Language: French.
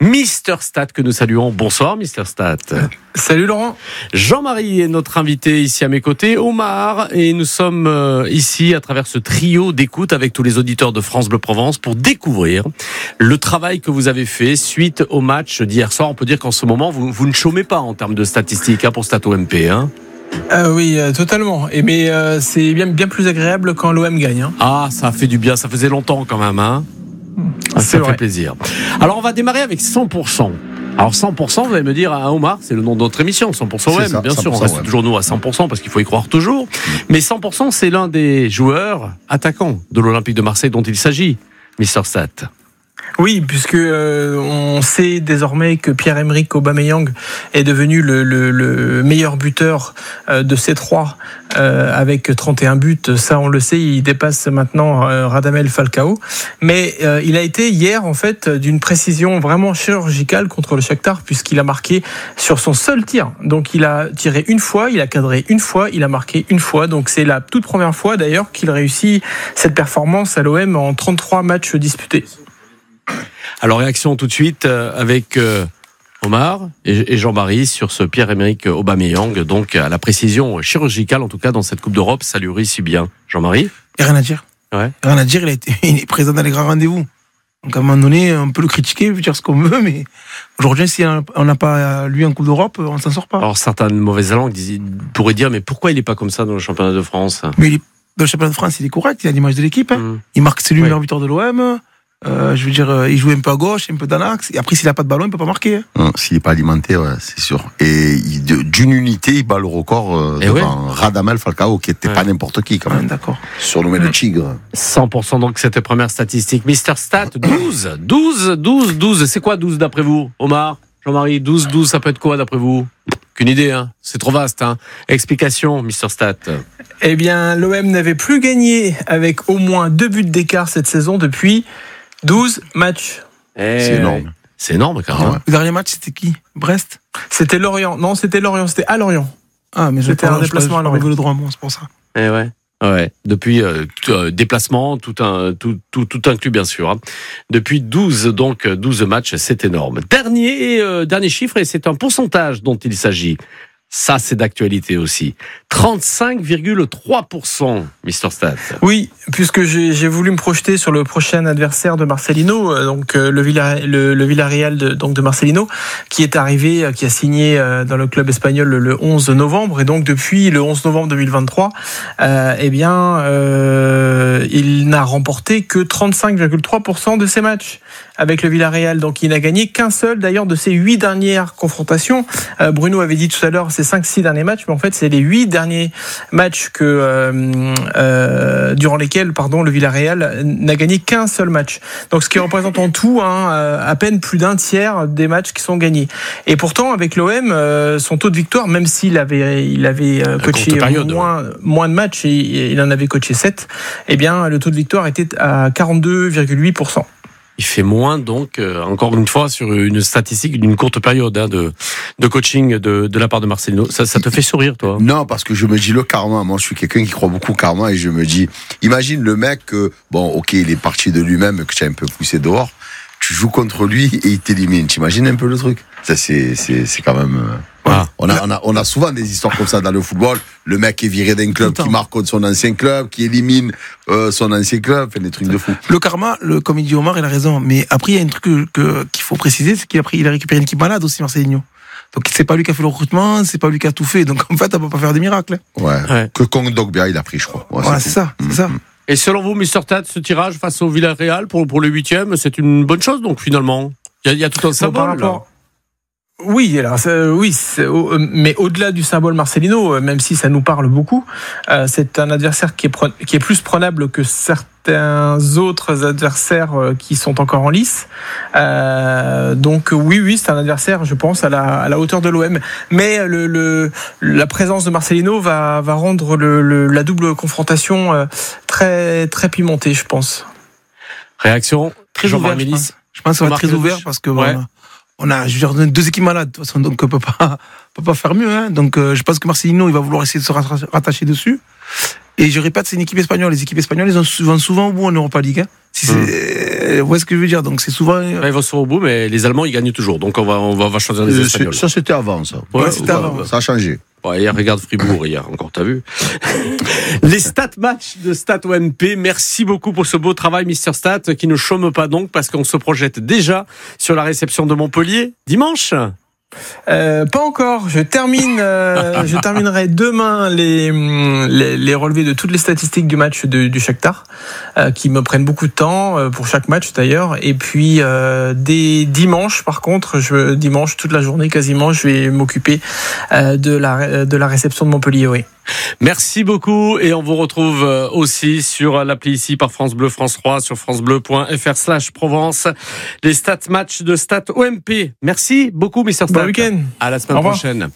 Mister Stat que nous saluons. Bonsoir Mister Stat. Salut Laurent. Jean-Marie est notre invité ici à mes côtés, Omar, et nous sommes euh, ici à travers ce trio d'écoute avec tous les auditeurs de France Bleu Provence pour découvrir le travail que vous avez fait suite au match d'hier soir. On peut dire qu'en ce moment, vous, vous ne chômez pas en termes de statistiques hein, pour Stat OMP. Hein. Euh, oui, euh, totalement. Et mais euh, c'est bien bien plus agréable quand l'OM gagne. Hein. Ah, ça fait du bien, ça faisait longtemps quand même. Hein. Ah, ça vrai. fait plaisir. Alors on va démarrer avec 100%. Alors 100%, vous allez me dire, hein, Omar, c'est le nom de notre émission, 100% C'est OM, ça, bien sûr, on 100% reste toujours nous à 100% parce qu'il faut y croire toujours. Mais 100%, c'est l'un des joueurs attaquants de l'Olympique de Marseille dont il s'agit, Mister Stat. Oui, puisque euh, on sait désormais que Pierre-Emerick Aubameyang est devenu le, le- le meilleur buteur euh, de ces trois euh, avec 31 buts. Ça, on le sait, il dépasse maintenant euh, Radamel Falcao. Mais il a été hier en fait d'une précision vraiment chirurgicale contre le Shakhtar puisqu'il a marqué sur son seul tir. Donc il a tiré une fois, il a cadré une fois, il a marqué une fois. Donc c'est la toute première fois d'ailleurs qu'il réussit cette performance à l'OM en 33 matchs disputés. Alors réaction tout de suite euh, avec euh, Omar et, Jean-Marie sur ce Pierre-Emerick Aubameyang, donc à la précision chirurgicale en tout cas dans cette Coupe d'Europe, ça lui réussit bien. Jean-Marie Il n'y a rien à dire. Ouais. Rien à dire, il, a été, il est présent dans les grands rendez-vous. Donc à un moment donné, on peut le critiquer, on peut dire ce qu'on veut, mais aujourd'hui, si on n'a pas lui en Coupe d'Europe, on s'en sort pas. Alors certaines mauvaises langues pourraient dire mais pourquoi il n'est pas comme ça dans le championnat de France? Mais il est, dans le championnat de France, il est correct, il a l'image de l'équipe. hein. Hmm. Il marque, c'est lui le meilleur buteur de l'OM. Euh, je veux dire, euh, il joue un peu à gauche, un peu dans l'axe. Et après, s'il n'a pas de ballon, il peut pas marquer. hein. Hum, S'il n'est pas alimenté, ouais, c'est sûr. Et il- de- d'une unité, il bat le record euh, Eh devant Radamel Falcao, qui était Ouais. pas n'importe qui quand Ouais, même. D'accord. Surnommé le tigre. 100% donc cette première statistique. Mister Stat, 12, 12, 12, 12. C'est quoi 12 d'après vous, Omar? Jean-Marie, 12, 12, ça peut être quoi d'après vous? Qu'une idée, hein C'est trop vaste, hein Explication, Mister Stat. Eh bien, l'OM n'avait plus gagné avec au moins deux buts d'écart cette saison depuis 12 matchs. C'est énorme. C'est énorme quand même. Ouais. Le dernier match, c'était qui? Brest? C'était Lorient. Non, c'était Lorient. C'était à Lorient. Ah, mais C'était un déplacement à Lorient. le droit, moi, c'est pour ça. Eh ouais. Ouais, depuis euh, euh, déplacement, tout, un, tout, tout, tout inclus bien sûr. hein. Depuis 12 donc euh, 12 matchs, c'est énorme. Dernier euh, dernier chiffre et c'est un pourcentage dont il s'agit. Ça c'est d'actualité aussi. 35,3% Mister Stat. Oui, puisque j'ai voulu me projeter sur le prochain adversaire de Marcelino, euh, donc euh, le, Villa, le, le Villarreal de, donc de Marcelino, qui est arrivé, euh, qui a signé dans le club espagnol le 11 novembre, et donc depuis le 11 novembre 2023, euh, eh bien, euh, il n'a remporté que 35,3% de ses matchs avec le Villarreal. Donc il n'a gagné qu'un seul d'ailleurs de ses huit dernières confrontations. Euh, Bruno avait dit tout à l'heure ses 5-6 derniers matchs, mais en fait c'est les huit derniers matchs que euh, euh, durant lesquels pardon le Villarreal n'a gagné qu'un seul match. Donc ce qui représente en tout hein, euh, à peine plus d'un tiers des matchs qui sont gagnés. Et pourtant avec l'OM euh, son taux de victoire même s'il avait il avait coaché période, moins moins de matchs et, et il en avait coaché 7, eh bien le taux de victoire était à 42,8%. Il fait moins donc euh, encore une fois sur une statistique d'une courte période hein, de de coaching de, de la part de Marcelino. Ça, ça te fait sourire toi? Non, parce que je me dis le karma. Moi, je suis quelqu'un qui croit beaucoup au karma et je me dis, imagine le mec que, bon, ok, il est parti de lui-même, que tu as un peu poussé dehors. Tu joues contre lui et il t'élimine. T'imagines un peu le truc? Ça, c'est, c'est, c'est quand même. euh, Ah. On a, on a, on a souvent des histoires comme ça dans le football. Le mec est viré d'un club qui marque contre son ancien club, qui élimine euh, son ancien club, fait des trucs de fou. Le karma, le, comme il dit Omar, il a raison. Mais après, il y a un truc que- que- qu'il faut préciser, c'est qu'il a, pris, il a récupéré une équipe malade aussi, Marcelinho. Donc c'est pas lui qui a fait le recrutement, c'est pas lui qui a tout fait. Donc en fait, on peut pas faire des miracles. hein. Ouais. Ouais. Que Kong Dogbia, il a pris, je crois. Ouais, Voilà, c'est c'est ça, c'est ça. Et selon vous, Mister Stat, ce tirage face au Villarreal pour pour le huitième, c'est une bonne chose donc finalement? Il y a, il y a tout un Bon, par symbole. rapport- Oui, alors oui, euh, mais au-delà du symbole Marcelino, euh, même si ça nous parle beaucoup, euh, c'est un adversaire qui est, qui est plus prenable que certains autres adversaires qui sont encore en lice. Euh, donc oui, oui, c'est un adversaire, je pense, à la, à la hauteur de l'OM. Mais le, le- la présence de Marcelino va, va rendre le, le- la double confrontation euh, très, très pimentée, je pense. Réaction Très ouvert, je pense. Je pense que ça va être très ouvert parce que Ouais. voilà, on a, je veux dire, deux équipes malades, de toute façon, donc on peut pas, on peut pas faire mieux. Hein. Donc euh, je pense que Marcelino, il va vouloir essayer de se rattacher- dessus. Et je répète, c'est une équipe espagnole. Les équipes espagnoles, ils ont souvent, souvent au bout en Europa League. Hein. Si c'est, euh, vous voyez ce que je veux dire Donc c'est souvent. euh, Ouais, Ils vont souvent au bout, mais les Allemands, ils gagnent toujours. Donc on va, on va, on va choisir les Euh, Espagnols. Ça, c'était avant, ça. Ouais, c'était avant. Ça a changé. Ouais, hier, regarde Fribourg, hier, encore, t'as vu. Les stats match de Stat OMP. Merci beaucoup pour ce beau travail, Mister Stat, qui ne chôme pas donc, parce qu'on se projette déjà sur la réception de Montpellier dimanche. Euh, pas encore. Je termine. euh, je terminerai demain les, les relevés de toutes les statistiques du match du Shakhtar, euh, qui me prennent beaucoup de temps pour chaque match d'ailleurs. Et puis dès dimanche, par contre, je dimanche toute la journée quasiment, je vais m'occuper de la de la réception de Montpellier. Oui. Merci beaucoup et on vous retrouve euh, aussi sur l'appli ici par France Bleu, France 3, sur francebleu.fr slash Provence. Les stats match de Stat OMP. Merci beaucoup, Mister Stat. Bon week-end. À la semaine prochaine.